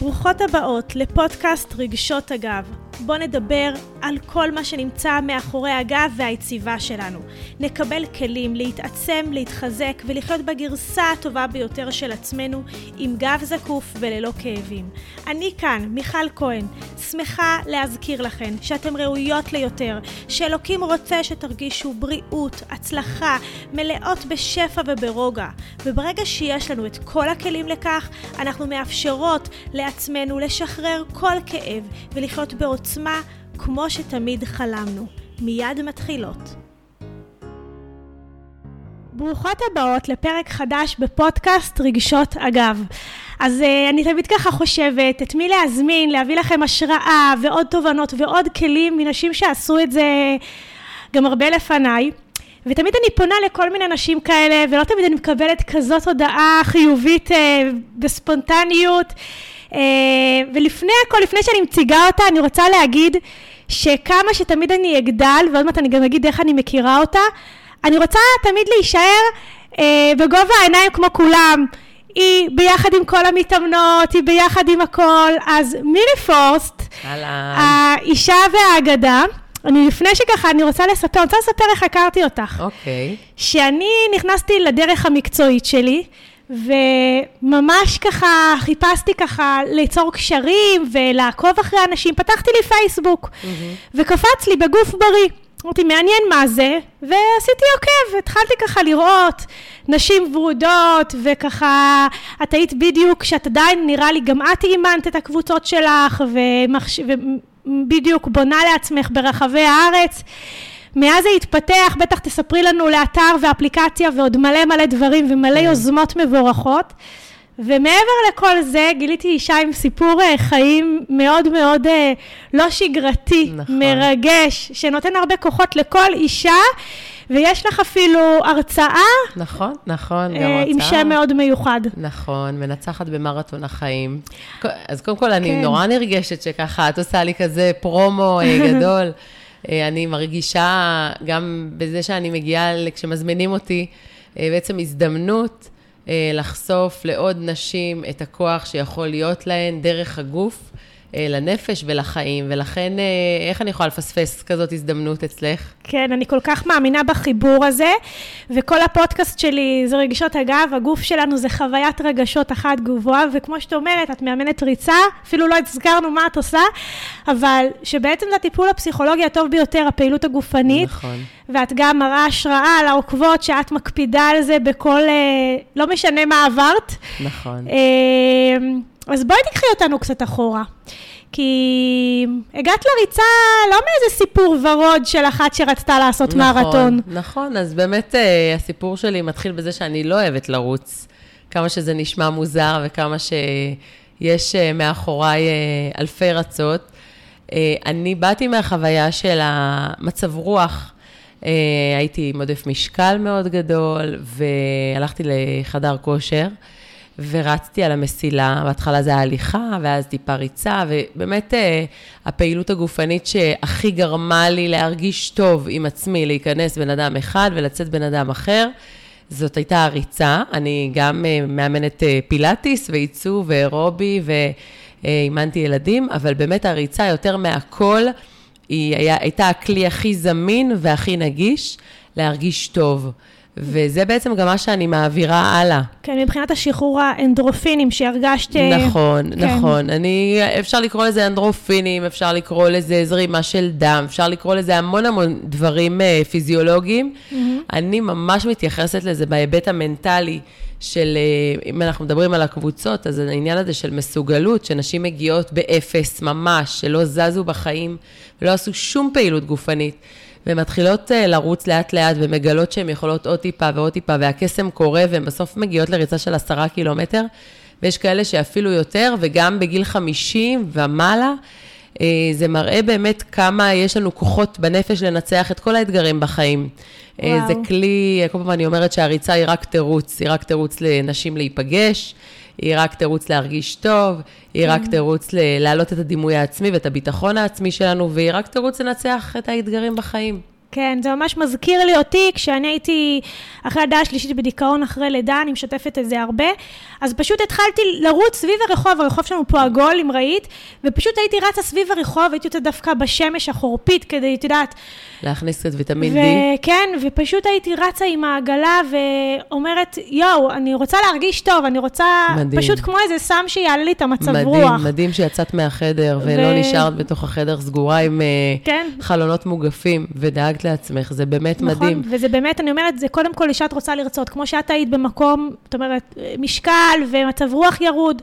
ברוכות הבאות לפודקאסט רגשות הגב. בואו נדבר על כל מה שנמצא מאחורי הגב והיציבה שלנו. נקבל כלים להתעצם, להתחזק ולחיות בגרסה הטובה ביותר של עצמנו עם גב זקוף וללא כאבים. אני כאן, מיכל כהן, שמחה להזכיר לכן שאתן ראויות ליותר, שאלוקים רוצה שתרגישו בריאות, הצלחה, מלאות בשפע וברוגע. וברגע שיש לנו את כל הכלים לכך, אנחנו מאפשרות לעצמנו לשחרר כל כאב ולחיות בעוצמה כמו שתמיד חלמנו. מיד מתחילות. ברוכות הבאות לפרק חדש בפודקאסט רגשות אגב. אז uh, אני תמיד ככה חושבת את מי להזמין, להביא לכם השראה ועוד תובנות ועוד כלים מנשים שעשו את זה גם הרבה לפניי. ותמיד אני פונה לכל מיני נשים כאלה, ולא תמיד אני מקבלת כזאת הודעה חיובית uh, בספונטניות. Uh, ולפני הכל, לפני שאני מציגה אותה, אני רוצה להגיד שכמה שתמיד אני אגדל, ועוד מעט אני גם אגיד איך אני מכירה אותה, אני רוצה תמיד להישאר אה, בגובה העיניים כמו כולם. היא ביחד עם כל המתאמנות, היא ביחד עם הכל. אז מירי פורסט, האישה והאגדה, אני לפני שככה, אני רוצה לספר, אני רוצה לספר איך הכרתי אותך. אוקיי. Okay. שאני נכנסתי לדרך המקצועית שלי, וממש ככה חיפשתי ככה ליצור קשרים ולעקוב אחרי אנשים, פתחתי לי פייסבוק, mm-hmm. וקפץ לי בגוף בריא. אמרתי, מעניין מה זה, ועשיתי עוקב, התחלתי ככה לראות נשים ורודות, וככה, את היית בדיוק, שאת עדיין, נראה לי, גם את אימנת את הקבוצות שלך, ומחש... ובדיוק בונה לעצמך ברחבי הארץ. מאז זה התפתח, בטח תספרי לנו לאתר ואפליקציה ועוד מלא מלא דברים ומלא כן. יוזמות מבורכות. ומעבר לכל זה, גיליתי אישה עם סיפור אה, חיים מאוד מאוד אה, לא שגרתי, נכון. מרגש, שנותן הרבה כוחות לכל אישה, ויש לך אפילו הרצאה. נכון, נכון, גם הרצאה. עם שם מאוד מיוחד. נכון, מנצחת במרתון החיים. אז קודם כל, אני כן. נורא נרגשת שככה, את עושה לי כזה פרומו גדול. אני מרגישה גם בזה שאני מגיעה, כשמזמינים אותי, בעצם הזדמנות. אה, לחשוף לעוד נשים את הכוח שיכול להיות להן דרך הגוף. אה, לנפש ולחיים, ולכן אה, איך אני יכולה לפספס כזאת הזדמנות אצלך? כן, אני כל כך מאמינה בחיבור הזה, וכל הפודקאסט שלי זה רגשות אגב, הגוף שלנו זה חוויית רגשות אחת גבוהה, וכמו שאת אומרת, את מאמנת ריצה, אפילו לא הזכרנו מה את עושה, אבל שבעצם זה הטיפול הפסיכולוגי הטוב ביותר, הפעילות הגופנית. נכון. ואת גם מראה השראה לעוקבות שאת מקפידה על זה בכל, אה, לא משנה מה עברת. נכון. אז בואי תקחי אותנו קצת אחורה. כי הגעת לריצה לא מאיזה סיפור ורוד של אחת שרצתה לעשות נכון, מרתון. נכון, אז באמת אה, הסיפור שלי מתחיל בזה שאני לא אוהבת לרוץ. כמה שזה נשמע מוזר וכמה שיש אה, מאחוריי אה, אלפי רצות. אני באתי מהחוויה של המצב רוח. הייתי עם עודף משקל מאוד גדול, והלכתי לחדר כושר. ורצתי על המסילה, בהתחלה זה ההליכה, ואז טיפה ריצה, ובאמת אה, הפעילות הגופנית שהכי גרמה לי להרגיש טוב עם עצמי, להיכנס בן אדם אחד ולצאת בן אדם אחר, זאת הייתה הריצה. אני גם אה, מאמנת אה, פילאטיס ועיצוב ואירובי ואימנתי ילדים, אבל באמת הריצה יותר מהכל, היא היה, הייתה הכלי הכי זמין והכי נגיש להרגיש טוב. וזה בעצם גם מה שאני מעבירה הלאה. כן, מבחינת השחרור האנדרופינים שהרגשת... אה, נכון, כן. נכון. אני, אפשר לקרוא לזה אנדרופינים, אפשר לקרוא לזה זרימה של דם, אפשר לקרוא לזה המון המון דברים uh, פיזיולוגיים. Mm-hmm. אני ממש מתייחסת לזה בהיבט המנטלי. של, אה, אם אנחנו מדברים על הקבוצות, אז העניין הזה של מסוגלות, שנשים מגיעות באפס ממש, שלא זזו בחיים ולא עשו שום פעילות גופנית. ומתחילות אה, לרוץ לאט-לאט ומגלות שהן יכולות עוד טיפה ועוד טיפה, והקסם קורה, והן בסוף מגיעות לריצה של עשרה קילומטר, ויש כאלה שאפילו יותר, וגם בגיל 50 ומעלה. אה, זה מראה באמת כמה יש לנו כוחות בנפש לנצח את כל האתגרים בחיים. אה, וואו. זה כלי, כל פעם אני אומרת שהריצה היא רק תירוץ, היא רק תירוץ לנשים להיפגש, היא רק תירוץ להרגיש טוב, היא רק כן. תירוץ להעלות את הדימוי העצמי ואת הביטחון העצמי שלנו, והיא רק תירוץ לנצח את האתגרים בחיים. כן, זה ממש מזכיר לי אותי, כשאני הייתי אחרי הלידה השלישית בדיכאון אחרי לידה, אני משתפת את זה הרבה, אז פשוט התחלתי לרוץ סביב הרחוב, הרחוב שלנו פה עגול, אם ראית, ופשוט הייתי רצה סביב הרחוב, הייתי יוצאת דווקא בשמש החורפית, כדי, את יודעת... להכניס קצת ויטמין D. כן, ופשוט הייתי רצה עם העגלה ואומרת, יואו, אני רוצה להרגיש טוב, אני רוצה... מדהים. פשוט כמו איזה סם שיעלה לי את המצב מדהים, רוח. מדהים, מדהים שיצאת מהחדר, ולא ו... נשארת בתוך החדר סגורה עם אה, כן. חלונות מוגפים, ודאגת לעצמך, זה באמת נכון, מדהים. נכון, וזה באמת, אני אומרת, זה קודם כל אישה את רוצה לרצות, כמו שאת היית במקום, זאת אומרת, משקל ומצב רוח ירוד.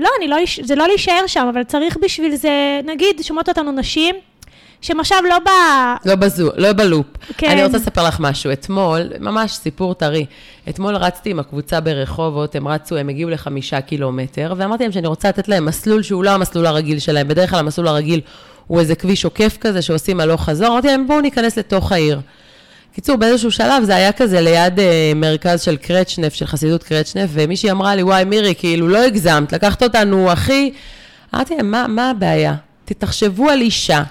לא, לא, זה לא להישאר שם, אבל צריך בשביל זה, נגיד, שומעות אותנו נשים, שהם עכשיו לא ב... לא בזו, לא בלופ. כן. אני רוצה לספר לך משהו. אתמול, ממש סיפור טרי, אתמול רצתי עם הקבוצה ברחובות, הם רצו, הם הגיעו לחמישה קילומטר, ואמרתי להם שאני רוצה לתת להם מסלול שהוא לא המסלול הרגיל שלהם. בדרך כלל המסלול הרגיל הוא איזה כביש עוקף כזה שעושים הלוך חזור. אמרתי להם, בואו ניכנס לתוך העיר. קיצור, באיזשהו שלב זה היה כזה ליד uh, מרכז של קרצ'נף, של חסידות קרצ'נף, ומישהי אמרה לי, וואי, מירי, כאילו, לא הגזמת, לקחת אותנו, הכי... אמרתי להם, מה, מה הבעיה? תחשבו על אישה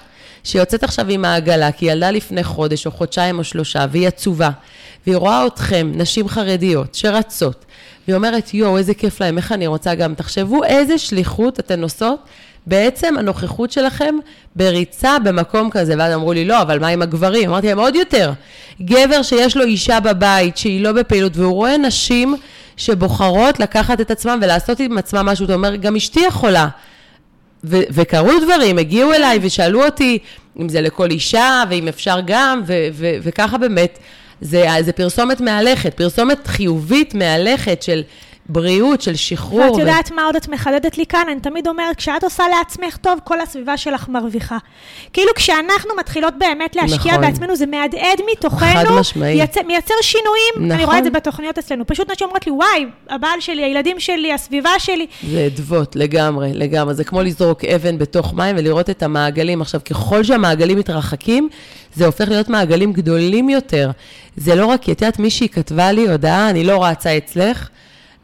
שיוצאת עכשיו עם העגלה, כי היא ילדה לפני חודש או חודשיים או שלושה, והיא עצובה, והיא רואה אתכם, נשים חרדיות, שרצות, והיא אומרת, יואו, איזה כיף להם, איך אני רוצה גם. תחשבו איזה שליחות אתן נוסעות בעצם הנוכחות שלכם בריצה במקום כזה. ואז אמרו לי, לא, אבל מה עם הגברים? אמרתי להם, עוד יותר. גבר שיש לו אישה בבית, שהיא לא בפעילות, והוא רואה נשים שבוחרות לקחת את עצמם ולעשות עם עצמם משהו, אתה אומר, גם אשתי יכולה. ו- וקרו דברים, הגיעו אליי ושאלו אותי אם זה לכל אישה, ואם אפשר גם, ו- ו- וככה באמת, זה, זה פרסומת מהלכת, פרסומת חיובית מהלכת של בריאות, של שחרור. ואת יודעת ו... מה עוד את מחדדת לי כאן? אני תמיד אומרת, כשאת עושה לעצמך טוב, כל הסביבה שלך מרוויחה. כאילו כשאנחנו מתחילות באמת להשקיע נכון. בעצמנו, זה מהדהד מתוכנו. חד משמעי. יצ... מייצר שינויים, נכון. אני רואה את זה בתוכניות אצלנו. פשוט נשים אומרות לי, וואי, הבעל שלי, הילדים שלי, הסביבה שלי. זה אדוות, לגמרי, לגמרי. זה כמו לזרוק אבן בתוך מים ולראות את המעגלים. עכשיו, ככל שהמעגלים מתרחקים, זה הופך להיות מעגלים גדולים יותר. זה לא רק, את יודעת, מישהי כתבה לי הודעה, אני לא רצה אצלך.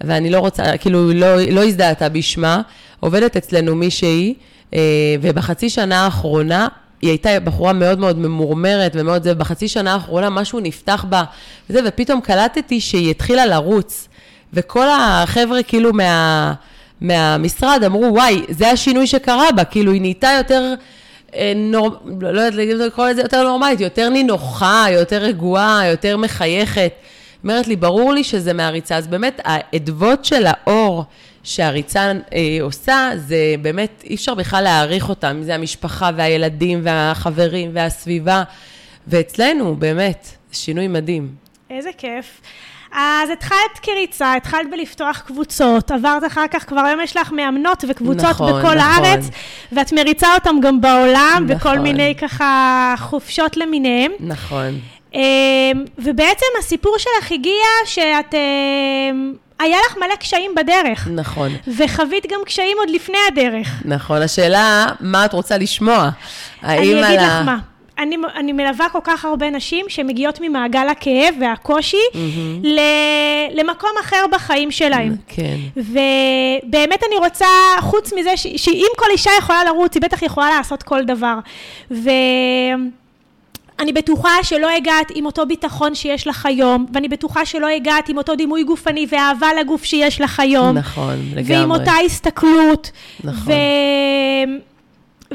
ואני לא רוצה, כאילו, לא, לא הזדהתה בשמה, עובדת אצלנו מישהי, אה, ובחצי שנה האחרונה, היא הייתה בחורה מאוד מאוד ממורמרת ומאוד זה, בחצי שנה האחרונה משהו נפתח בה, וזה, ופתאום קלטתי שהיא התחילה לרוץ, וכל החבר'ה כאילו מה, מהמשרד אמרו, וואי, זה השינוי שקרה בה, כאילו היא נהייתה יותר... אה, נור... לא יודעת לקרוא לזה יותר נורמלית, יותר נינוחה, יותר רגועה, יותר מחייכת. אומרת לי, ברור לי שזה מהריצה. אז באמת, האדוות של האור שהריצה אה, עושה, זה באמת, אי אפשר בכלל להעריך אותם, זה המשפחה והילדים והחברים והסביבה. ואצלנו, באמת, שינוי מדהים. איזה כיף. אז התחלת כריצה, התחלת בלפתוח קבוצות, עברת אחר כך, כבר היום יש לך מאמנות וקבוצות נכון, בכל נכון. הארץ, ואת מריצה אותם גם בעולם, נכון. בכל מיני ככה חופשות למיניהם. נכון. אמ, ובעצם הסיפור שלך הגיע שאת... אמ, היה לך מלא קשיים בדרך. נכון. וחווית גם קשיים עוד לפני הדרך. נכון. השאלה, מה את רוצה לשמוע? אני אגיד לך. מה. אני, אני מלווה כל כך הרבה נשים שמגיעות ממעגל הכאב והקושי mm-hmm. ל, למקום אחר בחיים שלהם. כן. ובאמת אני רוצה, חוץ מזה, ש, שאם כל אישה יכולה לרוץ, היא בטח יכולה לעשות כל דבר. ו... אני בטוחה שלא הגעת עם אותו ביטחון שיש לך היום, ואני בטוחה שלא הגעת עם אותו דימוי גופני ואהבה לגוף שיש לך היום. נכון, לגמרי. ועם אותה הסתכלות. נכון. ו...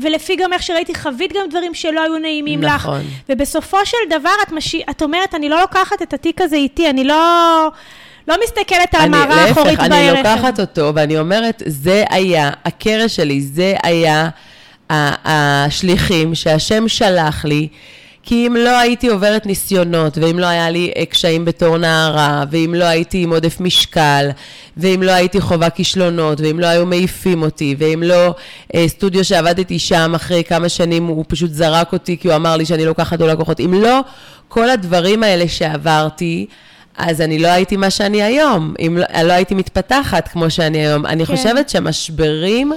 ולפי גם איך שראיתי, חווית גם דברים שלא היו נעימים נכון. לך. נכון. ובסופו של דבר את, מש... את אומרת, אני לא לוקחת את התיק הזה איתי, אני לא... לא מסתכלת על המערה האחורית בערך. אני לוקחת אותו, ואני אומרת, זה היה, הקרש שלי, זה היה השליחים שהשם שלח לי. כי אם לא הייתי עוברת ניסיונות, ואם לא היה לי אה, קשיים בתור נערה, ואם לא הייתי עם עודף משקל, ואם לא הייתי חווה כישלונות, ואם לא היו מעיפים אותי, ואם לא אה, סטודיו שעבדתי שם אחרי כמה שנים, הוא פשוט זרק אותי כי הוא אמר לי שאני לוקחת או לקוחות, אם לא כל הדברים האלה שעברתי, אז אני לא הייתי מה שאני היום, אם לא, לא הייתי מתפתחת כמו שאני היום. אני כן. חושבת שמשברים,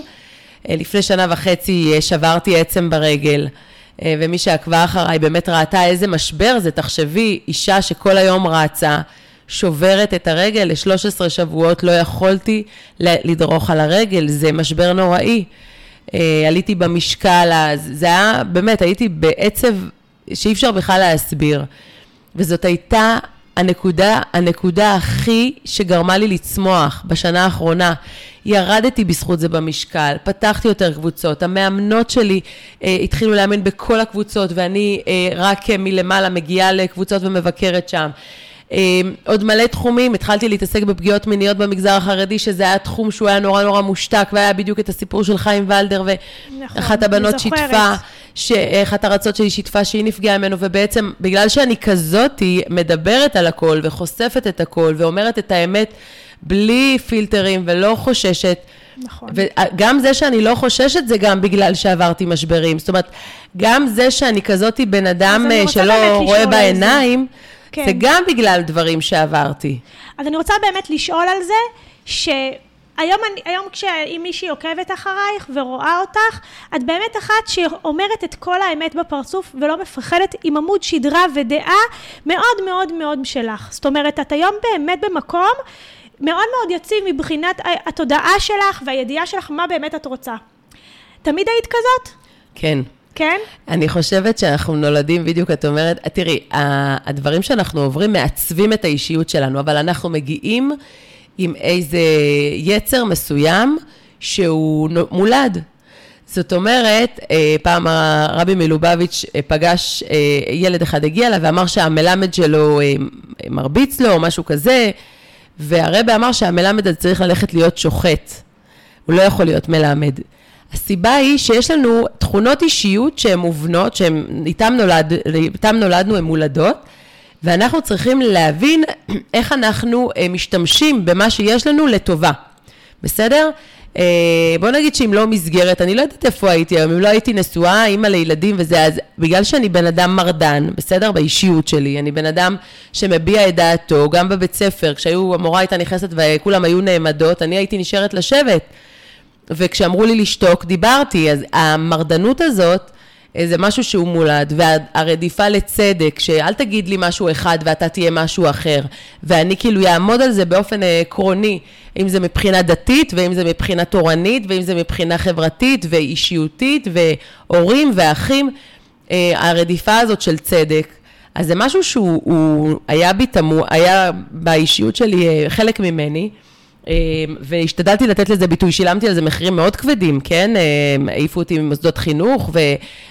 אה, לפני שנה וחצי שברתי עצם ברגל. אה, ומי שעקבה אחריי באמת ראתה איזה משבר זה, תחשבי, אישה שכל היום רצה, שוברת את הרגל, ל-13 שבועות לא יכולתי לדרוך על הרגל, זה משבר נוראי. אה, עליתי במשקל, זה היה, באמת, הייתי בעצב שאי אפשר בכלל להסביר. וזאת הייתה הנקודה, הנקודה הכי שגרמה לי לצמוח בשנה האחרונה. ירדתי בזכות זה במשקל, פתחתי יותר קבוצות, המאמנות שלי אה, התחילו לאמן בכל הקבוצות ואני אה, רק אה, מלמעלה מגיעה לקבוצות ומבקרת שם. אה, עוד מלא תחומים, התחלתי להתעסק בפגיעות מיניות במגזר החרדי, שזה היה תחום שהוא היה נורא נורא מושתק, והיה בדיוק את הסיפור של חיים ולדר, ואחת נכון, הבנות. שיתפה, שאחת הרצות שלי שיתפה שהיא נפגעה ממנו, ובעצם בגלל שאני כזאתי מדברת על הכל וחושפת את הכל ואומרת את האמת בלי פילטרים ולא חוששת, נכון. וגם זה שאני לא חוששת זה גם בגלל שעברתי משברים. זאת אומרת, גם זה שאני כזאתי בן אדם אה, שלא רואה. בעיניים, כן. זה גם בגלל דברים שעברתי. אז אני רוצה באמת לשאול על זה, שהיום אני, היום כשאם מישהי עוקבת אחרייך ורואה אותך, את באמת אחת שאומרת את כל האמת בפרצוף ולא מפחדת עם עמוד שדרה ודעה מאוד מאוד מאוד שלך. זאת אומרת, את היום באמת במקום מאוד מאוד יציב מבחינת התודעה שלך והידיעה שלך מה באמת את רוצה. תמיד היית כזאת? כן. כן? אני חושבת שאנחנו נולדים, בדיוק את אומרת, תראי, ה- הדברים שאנחנו עוברים מעצבים את האישיות שלנו, אבל אנחנו מגיעים עם איזה יצר מסוים שהוא מולד. זאת אומרת, אה, פעם הרבי מלובביץ' אה, פגש, אה, ילד אחד הגיע אליו ואמר שהמלמד שלו אה, מרביץ לו או משהו כזה, והרבי אמר שהמלמד הזה צריך ללכת להיות שוחט. הוא לא יכול להיות מלמד. הסיבה היא שיש לנו תכונות אישיות שהן מובנות, שהן איתן נולד, נולדנו, הן מולדות, ואנחנו צריכים להבין איך אנחנו אה, משתמשים במה שיש לנו לטובה, בסדר? אה, בוא נגיד שאם לא מסגרת, אני לא יודעת איפה הייתי היום, אם לא הייתי נשואה, אימא לילדים וזה, אז בגלל שאני בן אדם מרדן, בסדר? באישיות שלי, אני בן אדם שמביע את דעתו, גם בבית ספר, כשהיו, המורה הייתה נכנסת וכולם היו נעמדות, אני הייתי נשארת לשבת. וכשאמרו לי לשתוק, דיברתי. אז המרדנות הזאת, זה משהו שהוא מולד, והרדיפה לצדק, שאל תגיד לי משהו אחד ואתה תהיה משהו אחר, ואני כאילו אעמוד על זה באופן אה, עקרוני, אם זה מבחינה דתית, ואם זה מבחינה תורנית, ואם זה מבחינה חברתית ואישיותית, והורים ואחים, אה, הרדיפה הזאת של צדק. אז זה משהו שהוא הוא היה בי תמוה, היה באישיות שלי אה, חלק ממני. אה, והשתדלתי לתת לזה ביטוי, שילמתי על זה מחירים מאוד כבדים, כן? אה, העיפו אותי ממוסדות חינוך, ו,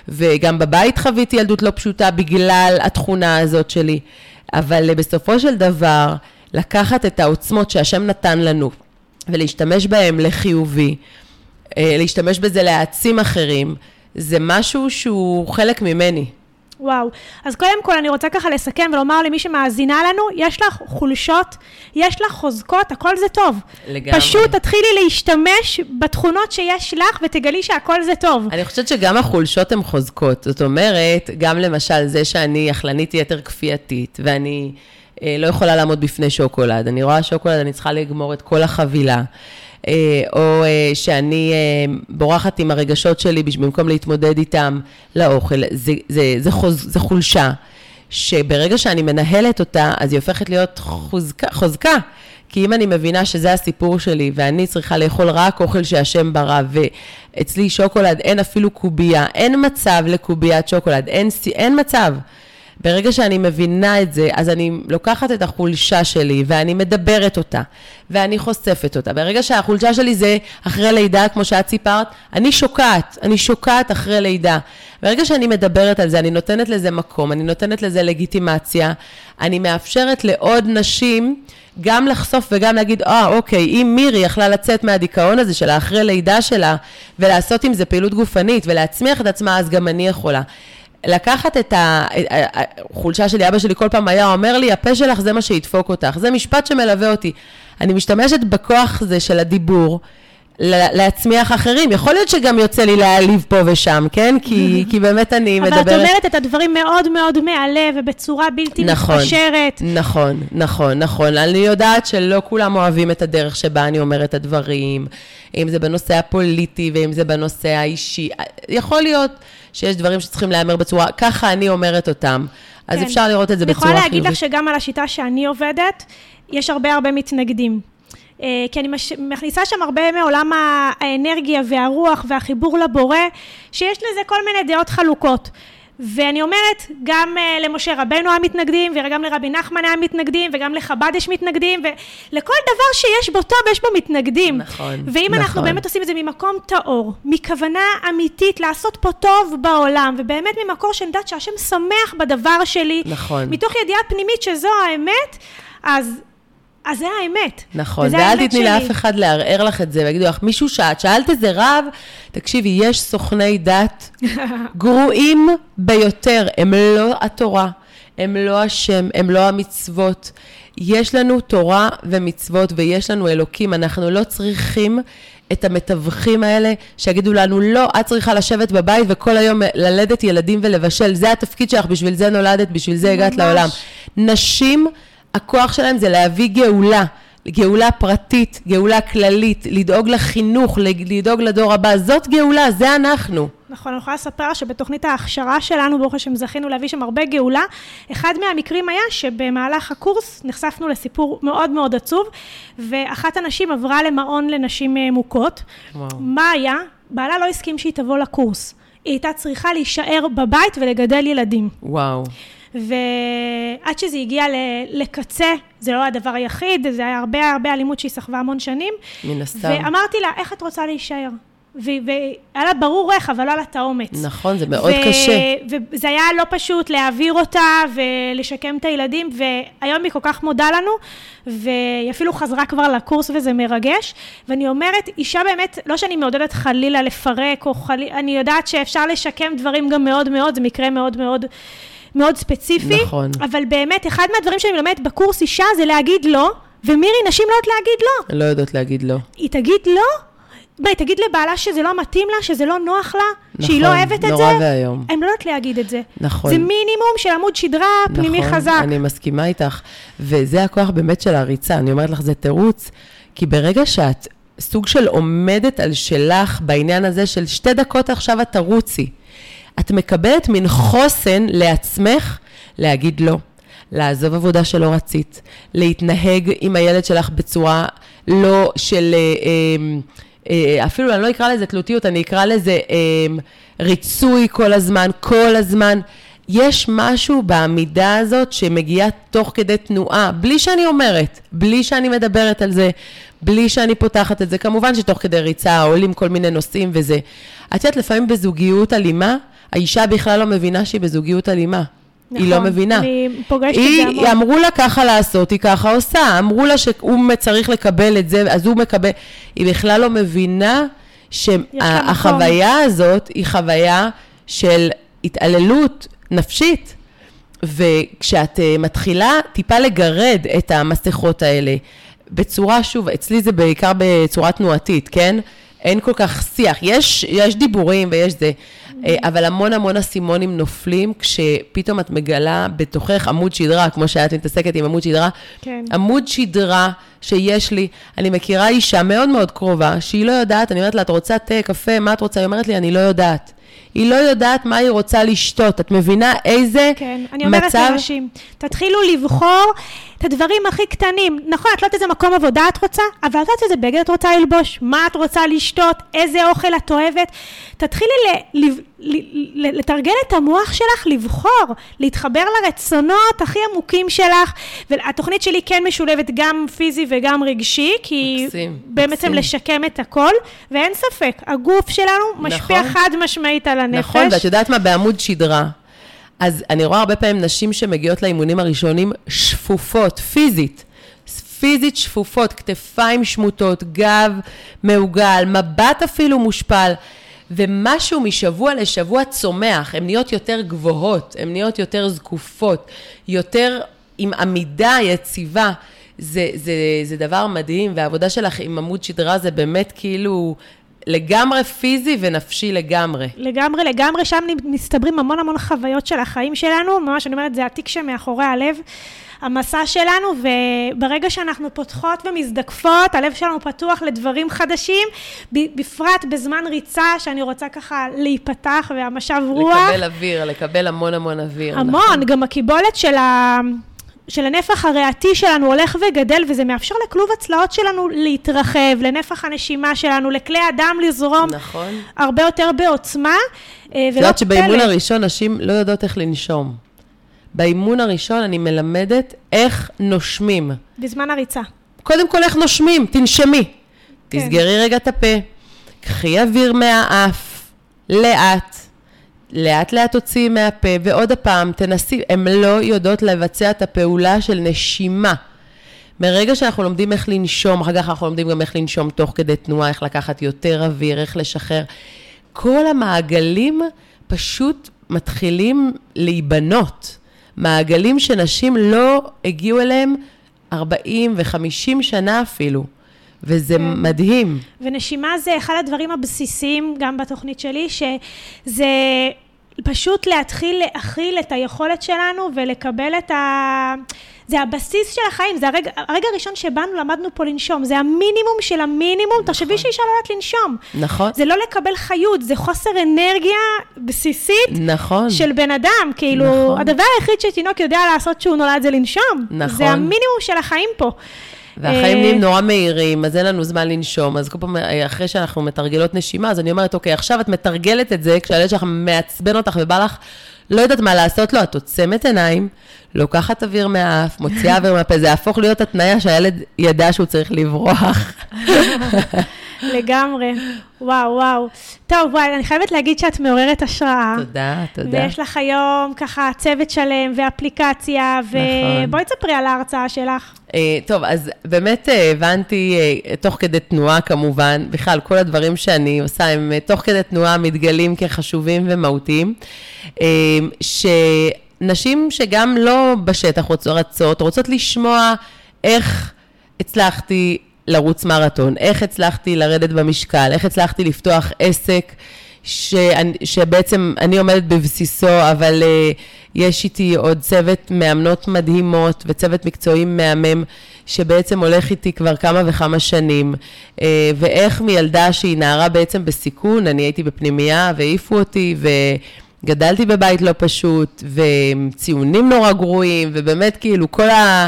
וגם בבית חוויתי ילדות לא פשוטה בגלל התכונה הזאת שלי. אבל בסופו של דבר, לקחת את העוצמות שהשם נתן לנו, ולהשתמש בהם לחיובי, אה, להשתמש בזה להעצים אחרים, זה משהו שהוא חלק ממני. וואו. אז קודם כל אני רוצה ככה לסכם ולומר למי שמאזינה לנו, יש לך חולשות, יש לך חוזקות, הכל זה טוב. לגמרי. פשוט תתחילי להשתמש בתכונות שיש לך ותגלי שהכל זה טוב. אני חושבת שגם החולשות הן חוזקות. זאת אומרת, גם למשל זה שאני אכלנית יתר כפייתית, ואני אה, לא יכולה לעמוד בפני שוקולד. אני רואה שוקולד, אני צריכה לגמור את כל החבילה. אה, או אה, שאני אה, בורחת עם הרגשות שלי במקום להתמודד איתם לאוכל. זה, זה, זה, חוז, זה חולשה, שברגע שאני מנהלת אותה, אז היא הופכת להיות חוזקה. חוזקה. כי אם אני מבינה שזה הסיפור שלי, ואני צריכה לאכול רק אוכל שהשם ברא, ואצלי שוקולד אין אפילו קובייה, אין מצב לקוביית שוקולד, אין, אין מצב. ברגע שאני מבינה את זה, אז אני לוקחת את החולשה שלי ואני מדברת אותה, ואני חושפת אותה. ברגע שהחולשה שלי זה אחרי לידה, כמו שאת סיפרת, אני שוקעת, אני שוקעת אחרי לידה. ברגע שאני מדברת על זה, אני נותנת לזה מקום, אני נותנת לזה לגיטימציה, אני מאפשרת לעוד נשים גם לחשוף וגם להגיד, אה, אוקיי, אם מירי יכלה לצאת מהדיכאון הזה שלה אחרי לידה שלה, ולעשות עם זה פעילות גופנית, ולהצמיח את עצמה, אז גם אני יכולה. לקחת את החולשה שלי, אבא שלי כל פעם היה אומר לי, הפה שלך זה מה שידפוק אותך. זה משפט שמלווה אותי. אני משתמשת בכוח הזה של הדיבור. להצמיח אחרים. יכול להיות שגם יוצא לי להעליב פה ושם, כן? כי, כי באמת אני אבל מדברת... את אומרת את הדברים מאוד מאוד מהלב ובצורה בלתי נכון. מתפשרת. נכון, נכון, נכון. אני יודעת שלא כולם אוהבים את הדרך שבה אני אומרת את הדברים, אם זה בנושא הפוליטי ואם זה בנושא האישי. יכול להיות שיש דברים שצריכים להיאמר בצורה, ככה אני אומרת אותם. אז כן. אפשר לראות את זה בצורה אני חיובית. יכולה להגיד לך שגם על השיטה שאני עובדת, יש הרבה הרבה מתנגדים. אה, כי אני מש... מכניסה שם הרבה מעולם האנרגיה והרוח והחיבור לבורא, שיש לזה כל מיני דעות חלוקות. ואני אומרת, גם uh, למשה רבנו היה מתנגדים, וגם לרבי נחמן היה מתנגדים, וגם לחב"ד יש מתנגדים, ולכל דבר שיש בו טוב, יש בו מתנגדים. נכון, ואם נכון. אנחנו באמת עושים את זה ממקום טהור, מכוונה אמיתית לעשות פה טוב בעולם, ובאמת ממקור שאני יודעת שהשם שמח בדבר שלי, נכון. מתוך ידיעה פנימית שזו האמת, אז... אז זה האמת. נכון, ואל תתני. לאף אחד לערער לך את זה, ויגידו לך, מישהו שאת שאלת איזה רב, תקשיבי, יש סוכני דת גרועים ביותר, הם לא התורה, הם לא השם, הם לא המצוות. יש לנו תורה ומצוות ויש לנו אלוקים, אנחנו לא צריכים את המתווכים האלה שיגידו לנו, לא, את צריכה לשבת בבית וכל היום ללדת ילדים ולבשל, זה התפקיד שלך, בשביל זה נולדת, בשביל זה הגעת ממש. לעולם. נשים, הכוח שלהם זה להביא גאולה. גאולה פרטית, גאולה כללית, לדאוג לחינוך, לדאוג לדור הבא, זאת גאולה, זה אנחנו. נכון, אני יכולה לספר שבתוכנית ההכשרה שלנו, ברוך השם, זכינו להביא שם הרבה גאולה. אחד מהמקרים היה שבמהלך הקורס נחשפנו לסיפור מאוד מאוד עצוב, ואחת הנשים עברה למעון לנשים אה, מוכות. וואו. מה היה? בעלה לא הסכים שהיא תבוא לקורס. היא הייתה צריכה להישאר בבית ולגדל ילדים. וואו. ועד שזה הגיע ל- לקצה, זה לא הדבר היחיד, זה היה הרבה הרבה אלימות שהיא סחבה המון שנים. מן הסתם. ואמרתי לה, איך את רוצה להישאר? והיה לה ברור איך, אבל לא היה לה את האומץ. נכון, זה מאוד ו- קשה. וזה היה לא פשוט להעביר אותה ולשקם את הילדים, והיום היא כל כך מודה לנו, והיא אפילו חזרה כבר לקורס וזה מרגש. ואני אומרת, אישה באמת, לא שאני מעודדת חלילה לפרק, או חלילה, אני יודעת שאפשר לשקם דברים גם מאוד מאוד, זה מקרה מאוד מאוד... מאוד ספציפי, נכון. אבל באמת, אחד מהדברים שאני מלמדת בקורס אישה זה להגיד לא, ומירי, נשים לא יודעות להגיד לא. לא יודעות להגיד לא. היא תגיד לא? מה, היא תגיד לבעלה שזה לא מתאים לה, שזה לא נוח לה, נכון, שהיא לא אוהבת את נורא זה? ואיום. הן לא יודעות להגיד את זה. נכון. זה מינימום של עמוד שדרה פנימי נכון, חזק. אני מסכימה איתך. וזה הכוח באמת של הריצה. אני אומרת לך, זה תירוץ, כי ברגע שאת סוג של עומדת על שלך בעניין הזה של שתי דקות עכשיו את תרוצי, את מקבלת מין חוסן לעצמך להגיד לא. לעזוב עבודה שלא רצית, להתנהג עם הילד שלך בצורה לא של, אה, אה, אה, אפילו אני לא אקרא לזה תלותיות, אני אקרא לזה אה, ריצוי כל הזמן, כל הזמן. יש משהו בעמידה הזאת שמגיעה תוך כדי תנועה, בלי שאני אומרת, בלי שאני מדברת על זה, בלי שאני פותחת את זה. כמובן שתוך כדי ריצה עולים כל מיני נושאים וזה. את יודעת, לפעמים בזוגיות אלימה, האישה בכלל לא מבינה שהיא בזוגיות אלימה. היא לא נכון, מבינה. אני פוגשת את היא, זה המון. אמרו לה ככה לעשות, היא ככה עושה. אמרו לה שהוא צריך לקבל את זה, אז הוא מקבל. היא בכלל לא מבינה. שהחוויה הזאת היא חוויה של התעללות נפשית. וכשאת אה, מתחילה טיפה לגרד את המסכות האלה, בצורה, שוב, אצלי זה בעיקר בצורה תנועתית, כן? אין כל כך שיח. יש, יש דיבורים ויש זה, אה, אבל המון המון אסימונים נופלים כשפתאום את מגלה בתוכך עמוד שדרה, כמו שאת מתעסקת עם עמוד שדרה. כן. עמוד שדרה שיש לי, אני מכירה אישה מאוד מאוד קרובה, שהיא לא יודעת, אני אומרת לה, את רוצה תה, קפה, מה את רוצה? היא אומרת לי, אני לא יודעת. היא לא יודעת מה היא רוצה לשתות. את מבינה איזה כן, אני אומרת מצב... לאנשים, תתחילו לבחור את הדברים הכי קטנים. נכון, את לא יודעת איזה מקום עבודה את רוצה, אבל את יודעת איזה בגד את רוצה ללבוש, מה את רוצה לשתות, איזה אוכל את אוהבת. תתחילי ל- לתרגל את המוח שלך לבחור, להתחבר לרצונות הכי עמוקים שלך. והתוכנית שלי כן משולבת גם פיזי וגם רגשי, כי מקסים, בעצם מקסים. לשקם את הכל, ואין ספק, הגוף שלנו משפיע נכון. חד משמעית על הנפש. נכון, ואת יודעת מה? בעמוד שדרה. אז אני רואה הרבה פעמים נשים שמגיעות לאימונים הראשונים שפופות, פיזית. פיזית שפופות, כתפיים שמוטות, גב מעוגל, מבט אפילו מושפל. ומשהו משבוע לשבוע צומח, הן נהיות יותר גבוהות, הן נהיות יותר זקופות, יותר עם עמידה יציבה. זה, זה, זה דבר מדהים, והעבודה שלך עם עמוד שדרה זה באמת כאילו לגמרי פיזי ונפשי לגמרי. לגמרי, לגמרי, שם מסתברים המון המון חוויות של החיים שלנו, ממש, אני אומרת, זה התיק שמאחורי הלב, המסע שלנו, וברגע שאנחנו פותחות ומזדקפות, הלב שלנו פתוח לדברים חדשים, בפרט בזמן ריצה, שאני רוצה ככה להיפתח, והמשב רוח. לקבל אוויר, לקבל המון המון אוויר. המון, נכון. גם הקיבולת של ה... של הנפח הריאתי שלנו הולך וגדל, וזה מאפשר לכלוב הצלעות שלנו להתרחב, לנפח הנשימה שלנו, לכלי הדם לזרום נכון. הרבה יותר בעוצמה, אה, את יודעת שבאימון פלא. הראשון נשים לא יודעות איך לנשום. באימון הראשון אני מלמדת איך נושמים. בזמן הריצה. קודם כל איך נושמים, תנשמי. כן. תסגרי רגע את הפה, קחי אוויר מהאף, לאט, לאט לאט תוציאי מהפה, ועוד הפעם, תנסי, הן לא יודעות לבצע את הפעולה של נשימה. מרגע שאנחנו לומדים איך לנשום, אחר כך אנחנו לומדים גם איך לנשום תוך כדי תנועה, איך לקחת יותר אוויר, איך לשחרר. כל המעגלים פשוט מתחילים להיבנות. מעגלים שנשים לא הגיעו אליהם 40 ו-50 שנה אפילו, וזה כן. מדהים. ונשימה זה אחד הדברים הבסיסיים גם בתוכנית שלי, שזה פשוט להתחיל להכיל את היכולת שלנו ולקבל את ה... זה הבסיס של החיים, זה הרגע, הרגע הראשון שבאנו למדנו פה לנשום, זה המינימום של המינימום, תחשבי שאישה לא יודעת לנשום. נכון? זה לא לקבל חיות, זה חוסר אנרגיה בסיסית נכון. של בן אדם, כאילו, נכון. הדבר היחיד שתינוק יודע לעשות שהוא נולד זה לנשום. נכון. זה המינימום של החיים פה. והחיים אה, נהיים נורא מהירים, אז אין לנו זמן לנשום. אז כל פעם, אה, אחרי שאנחנו מתרגלות נשימה, אז אני אומרת, אוקיי, עכשיו את מתרגלת את זה, כשהילד שלך מעצבן אותך ובא לך, לא יודעת מה לעשות לו, את עוצמת עיניים, לוקחת אוויר מהאף, מוציאה אוויר מהפה, זה יהפוך להיות התניה שהילד ידע שהוא צריך לברוח. לגמרי. וואו, וואו. טוב, וואי, אני חייבת להגיד שאת מעוררת השראה. תודה, תודה. ויש לך היום ככה צוות שלם ואפליקציה, נכון. ובואי תספרי על ההרצאה שלך. אה, טוב, אז באמת אה, הבנתי, אה, תוך כדי תנועה כמובן, בכלל, כל הדברים שאני עושה הם תוך כדי תנועה מתגלים כחשובים ומהותיים, שנשים שגם לא בשטח רוצ- רצות, רוצות לשמוע איך הצלחתי לרוץ מרתון, איך הצלחתי לרדת במשקל, איך הצלחתי לפתוח עסק שאני, שבעצם אני עומדת בבסיסו, אבל uh, יש איתי עוד צוות מאמנות מדהימות וצוות מקצועי מהמם, שבעצם הולך איתי כבר כמה וכמה שנים, uh, ואיך מילדה שהיא נערה בעצם בסיכון, אני הייתי בפנימייה והעיפו אותי, ו... גדלתי בבית לא פשוט, וציונים נורא גרועים, ובאמת כאילו כל ה...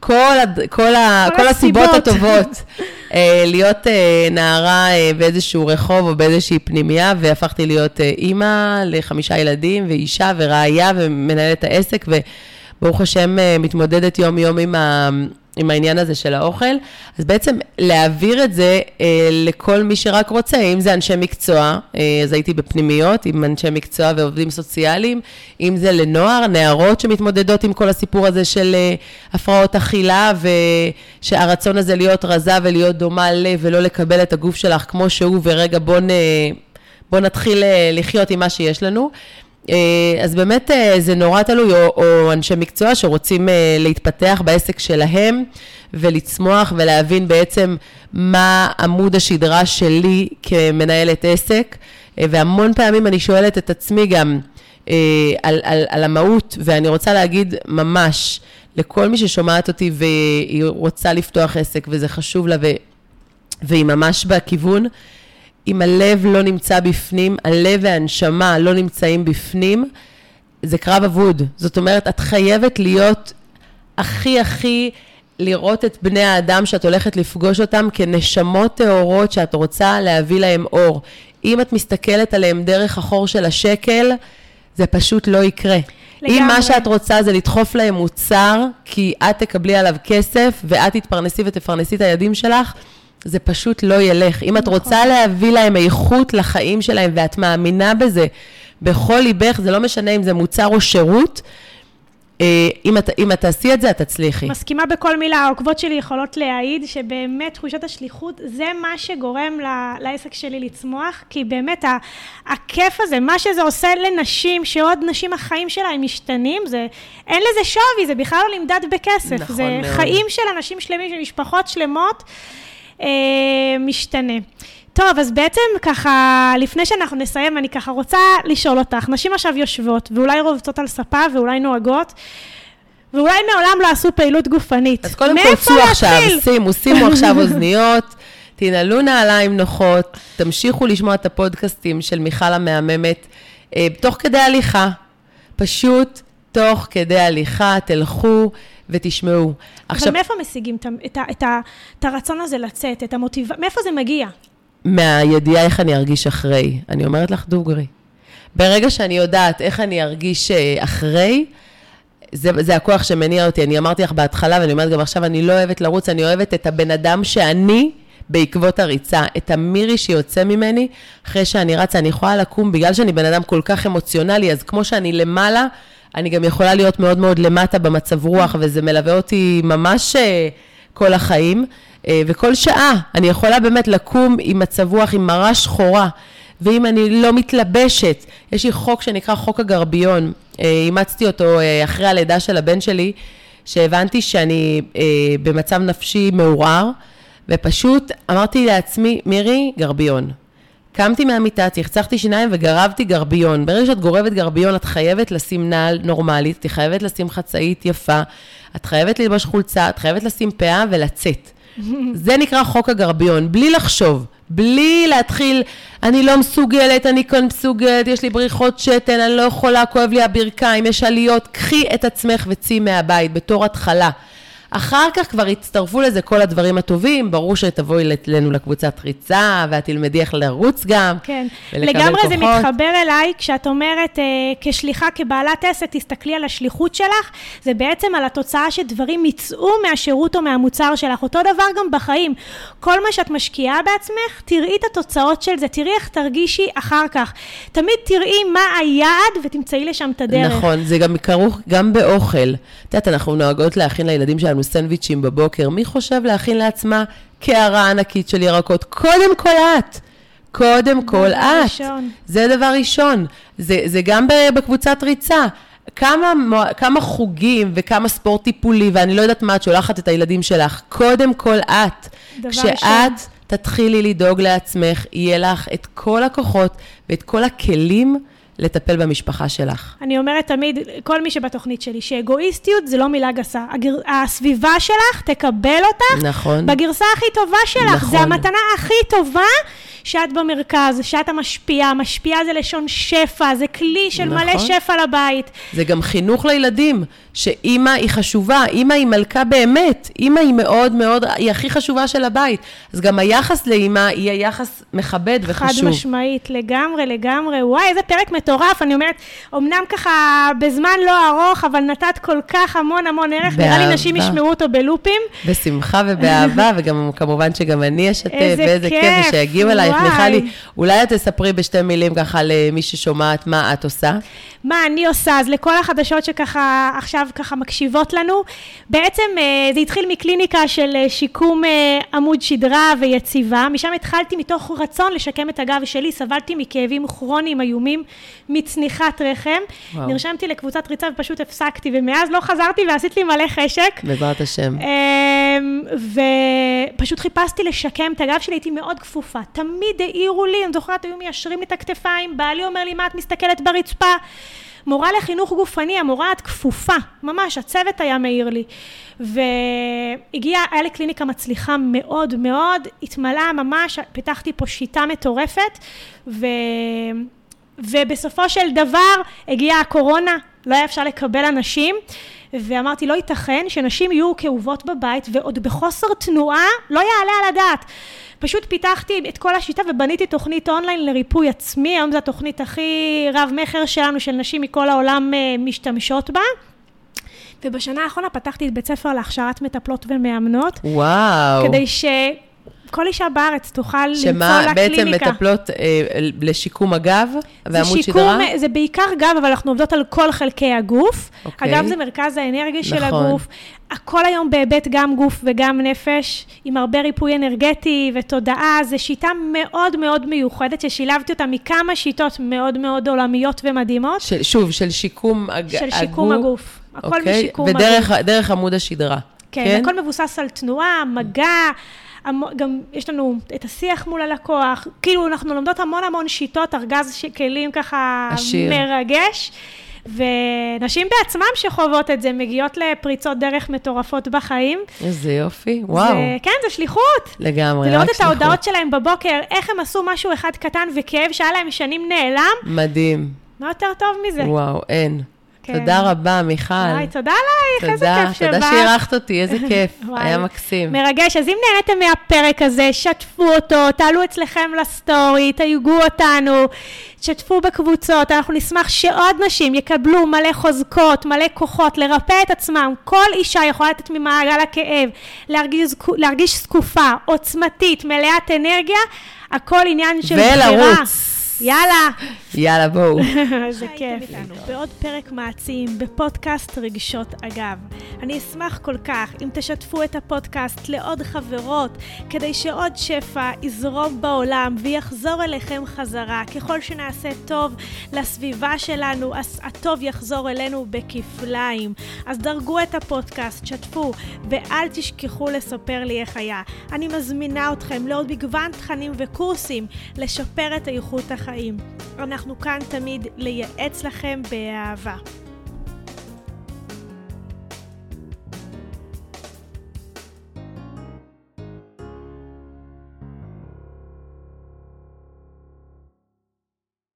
כל, הד- כל, ה, כל כל הסיבות. הטובות אה, להיות אה, נערה אה, באיזשהו רחוב או באיזושהי פנימייה, והפכתי להיות אה, אימא לחמישה ילדים, ואישה ורעיה, ומנהלת העסק, וברוך השם אה, מתמודדת יום-יום עם, ה, עם העניין הזה של האוכל. אז בעצם להעביר את זה אה, לכל מי שרק רוצה, אם זה אנשי מקצוע, אה, אז הייתי בפנימיות עם אנשי מקצוע ועובדים סוציאליים, אם זה לנוער, נערות שמתמודדות עם כל הסיפור הזה של אה, הפרעות אכילה, ושהרצון הזה להיות רזה ולהיות דומה ל... ולא לקבל את הגוף שלך כמו שהוא, ורגע בוא, נ... בוא נתחיל אה, לחיות עם מה שיש לנו. אה, אז באמת אה, זה נורא תלוי, או, או אנשי מקצוע שרוצים אה, להתפתח בעסק שלהם ולצמוח ולהבין בעצם מה עמוד השדרה שלי כמנהלת עסק. והמון פעמים אני שואלת את עצמי גם על, על, על המהות, ואני רוצה להגיד ממש לכל מי ששומעת אותי והיא רוצה לפתוח עסק וזה חשוב לה ו, והיא ממש בכיוון, אם הלב לא נמצא בפנים, הלב והנשמה לא נמצאים בפנים, זה קרב אבוד. זאת אומרת, את חייבת להיות הכי הכי לראות את בני האדם שאת הולכת לפגוש אותם כנשמות טהורות שאת רוצה להביא להם אור. אם את מסתכלת עליהם דרך החור של השקל, זה פשוט לא יקרה. לגמרי. אם מה שאת רוצה זה לדחוף להם מוצר, כי את תקבלי עליו כסף, ואת תתפרנסי ותפרנסי את הילדים שלך, זה פשוט לא ילך. אם את נכון. רוצה להביא להם איכות לחיים שלהם, ואת מאמינה בזה בכל ליבך, זה לא משנה אם זה מוצר או שירות, אה, אם את, אם את תעשי את זה, את תצליחי. מסכימה בכל מילה, העוקבות שלי יכולות להעיד שבאמת תחושת השליחות זה מה שגורם ל- לעסק שלי לצמוח, כי באמת ה- הכיף הזה, מה שזה עושה לנשים, שעוד נשים החיים שלהם משתנים, זה, אין לזה שווי, זה בכלל לא נמדד בכסף. נכון זה מאוד. חיים של אנשים שלמים, של משפחות שלמות, משתנה. טוב, אז בעצם ככה, לפני שאנחנו נסיים, אני ככה רוצה לשאול אותך, נשים עכשיו יושבות, ואולי רובצות על ספה, ואולי נוהגות, ואולי מעולם לא עשו פעילות גופנית. אז קודם כל, צאו עכשיו? שימו, שימו עכשיו אוזניות, תנעלו נעליים נוחות, תמשיכו לשמוע את הפודקאסטים של מיכל המהממת, אה, תוך כדי הליכה. פשוט תוך כדי הליכה, תלכו ותשמעו. עכשיו... אבל מאיפה משיגים את, את, את, את הרצון הזה לצאת, את המוטיב... מאיפה זה מגיע? מהידיעה איך אני ארגיש אחרי. אני אומרת לך דוגרי. ברגע שאני יודעת איך אני ארגיש אה, אחרי, זה, זה הכוח שמניע אותי. אני אמרתי לך בהתחלה, ואני אומרת גם עכשיו, אני לא אוהבת לרוץ, אני אוהבת את הבן אדם שאני, בעקבות הריצה, את המירי שיוצא ממני, אחרי שאני רצה, אני יכולה לקום, בגלל שאני בן אדם כל כך אמוציונלי, אז כמו שאני למעלה, אני גם יכולה להיות מאוד מאוד למטה במצב רוח, וזה מלווה אותי ממש אה, כל החיים. אה, וכל שעה אני יכולה באמת לקום עם מצב רוח, עם מראה שחורה. ואם אני לא מתלבשת, יש לי חוק שנקרא חוק הגרביון, אה, אימצתי אותו אחרי הלידה של הבן שלי, שהבנתי שאני במצב נפשי מעורער, ופשוט אמרתי לעצמי, מירי, גרביון. קמתי מהמיטה, צחצחתי שיניים וגרבתי גרביון. ברגע שאת גורבת גרביון, את חייבת לשים נעל נורמלית, את חייבת לשים חצאית יפה, את חייבת ללבוש חולצה, את חייבת לשים פאה ולצאת. זה נקרא חוק הגרביון, בלי לחשוב, בלי להתחיל, אני לא מסוגלת, אני כאן מסוגלת, יש לי בריחות שתן, אני לא יכולה, כואב לי הברכיים, יש עליות, קחי את עצמך וצאי מהבית בתור התחלה. אחר כך כבר הצטרפו לזה כל הדברים הטובים, ברור שתבואי אלינו לקבוצת ריצה, ואת תלמדי איך לרוץ גם, כן. לגמרי כוחות. זה מתחבר אליי, כשאת אומרת, אה, כשליחה, כבעלת עסק, תסתכלי על השליחות שלך, זה בעצם על התוצאה שדברים יצאו מהשירות או מהמוצר שלך. אותו דבר גם בחיים. כל מה שאת משקיעה בעצמך, תראי את התוצאות של זה, תראי איך תרגישי אחר כך. תמיד תראי מה היעד ותמצאי לשם את הדרך. נכון, זה גם כרוך גם באוכל. את יודעת, אנחנו נוהגות להכין לילדים שלנו סנדוויצ'ים בבוקר. מי חושב להכין לעצמה קערה ענקית של ירקות? קודם כל את. קודם כל את. ראשון. זה דבר ראשון. זה, זה גם בקבוצת ריצה. כמה, כמה חוגים וכמה ספורט טיפולי, ואני לא יודעת מה, את שולחת את הילדים שלך. קודם כל את. כשאת ראשון. תתחילי לדאוג לעצמך, יהיה לך את כל הכוחות ואת כל הכלים לטפל במשפחה שלך. אני אומרת תמיד, כל מי שבתוכנית שלי, שאגואיסטיות זה לא מילה גסה. הגר... הסביבה שלך תקבל אותך. נכון. בגרסה הכי טובה שלך. נכון. זה המתנה הכי טובה שאת במרכז, שאת המשפיעה. משפיעה זה לשון שפע, זה כלי של נכון. מלא שפע לבית. זה גם חינוך לילדים, שאימא היא חשובה, אימא היא מלכה באמת. אימא היא מאוד מאוד, היא הכי חשובה של הבית. אז גם היחס לאימא יהיה יחס מכבד וחשוב. חד משמעית, לגמרי, לגמרי. וואי, איזה פרק מטורף. אני אומרת, אמנם ככה בזמן לא ארוך, אבל נתת כל כך המון המון ערך. באהבה. נראה לי נשים ישמעו אותו בלופים. בשמחה ובאהבה, וגם כמובן שגם אני אשתף, ואיזה כיף, כיף ושיגיעו אלייך. מיכלי, אולי את תספרי בשתי מילים ככה למי ששומעת מה את עושה. מה אני עושה? אז לכל החדשות שככה עכשיו ככה מקשיבות לנו, בעצם אה, זה התחיל מקליניקה של אה, שיקום אה, עמוד שדרה ויציבה, משם התחלתי מתוך רצון לשקם את הגב שלי, סבלתי מכאבים כרוניים איומים, מצניחת רחם, וואו. נרשמתי לקבוצת ריצה ופשוט הפסקתי, ומאז לא חזרתי ועשית לי מלא חשק. בעזרת השם. ופשוט חיפשתי לשקם את הגב שלי, הייתי מאוד כפופה, תמיד העירו לי, אני זוכרת, היו מיישרים לי את הכתפיים, בעלי אומר לי, מה את מסתכלת ברצפה? מורה לחינוך גופני, המורה את כפופה, ממש, הצוות היה מעיר לי. והגיעה, היה לי קליניקה מצליחה מאוד מאוד, התמלאה ממש, פיתחתי פה שיטה מטורפת, ו... ובסופו של דבר הגיעה הקורונה, לא היה אפשר לקבל אנשים, ואמרתי, לא ייתכן שנשים יהיו כאובות בבית ועוד בחוסר תנועה, לא יעלה על הדעת. פשוט פיתחתי את כל השיטה ובניתי תוכנית אונליין לריפוי עצמי, היום זו התוכנית הכי רב-מכר שלנו, של נשים מכל העולם אה, משתמשות בה. ובשנה האחרונה פתחתי את בית ספר להכשרת מטפלות ומאמנות. וואו. כדי ש... כל אישה בארץ תוכל למצוא לה קליניקה. שמה בעצם מטפלות אה, לשיקום הגב ועמוד שדרה? זה בעיקר גב, אבל אנחנו עובדות על כל חלקי הגוף. אוקיי. הגב זה מרכז האנרגיה נכון. של הגוף. הכל היום בהיבט גם גוף וגם נפש, עם הרבה ריפוי אנרגטי ותודעה. זו שיטה מאוד מאוד מיוחדת, ששילבתי אותה מכמה שיטות מאוד מאוד עולמיות ומדהימות. של, שוב, של שיקום הג... של שיקום הגוף. הגוף. הכל אוקיי. משיקום ודרך, הגוף. ודרך עמוד השדרה. כן, כן? הכל מבוסס על תנועה, מגע. גם יש לנו את השיח מול הלקוח, כאילו אנחנו לומדות המון המון שיטות, ארגז כלים ככה עשיר. מרגש. ונשים בעצמם שחוות את זה, מגיעות לפריצות דרך מטורפות בחיים. איזה יופי, וואו. זה, כן, זה שליחות. לגמרי, רק שליחות. לראות את ההודעות שלהם בבוקר, איך הם עשו משהו אחד קטן וכאב שהיה להם שנים נעלם. מדהים. מה יותר טוב מזה? וואו, אין. כן. תודה רבה, מיכל. וואי, תודה עלייך, איזה כיף שבאת. תודה שאירחת אותי, איזה כיף. היה מקסים. מרגש. אז אם נהניתם מהפרק הזה, שתפו אותו, תעלו אצלכם לסטורי, תייגו אותנו, תשתפו בקבוצות. אנחנו נשמח שעוד נשים יקבלו מלא חוזקות, מלא כוחות, לרפא את עצמם. כל אישה יכולה לצאת ממעגל הכאב, להרגיש, להרגיש זקופה, עוצמתית, מלאת אנרגיה. הכל עניין של בחירה. ולרוץ. יאללה. יאללה, בואו. איזה כיף. איתנו בעוד פרק מעצים בפודקאסט רגשות אגב. אני אשמח כל כך אם תשתפו את הפודקאסט לעוד חברות, כדי שעוד שפע יזרום בעולם ויחזור אליכם חזרה. ככל שנעשה טוב לסביבה שלנו, אז הטוב יחזור אלינו בכפליים. אז דרגו את הפודקאסט, שתפו, ואל תשכחו לספר לי איך היה. אני מזמינה אתכם לעוד מגוון תכנים וקורסים לשפר את איכות החיים. אנחנו כאן תמיד לייעץ לכם באהבה.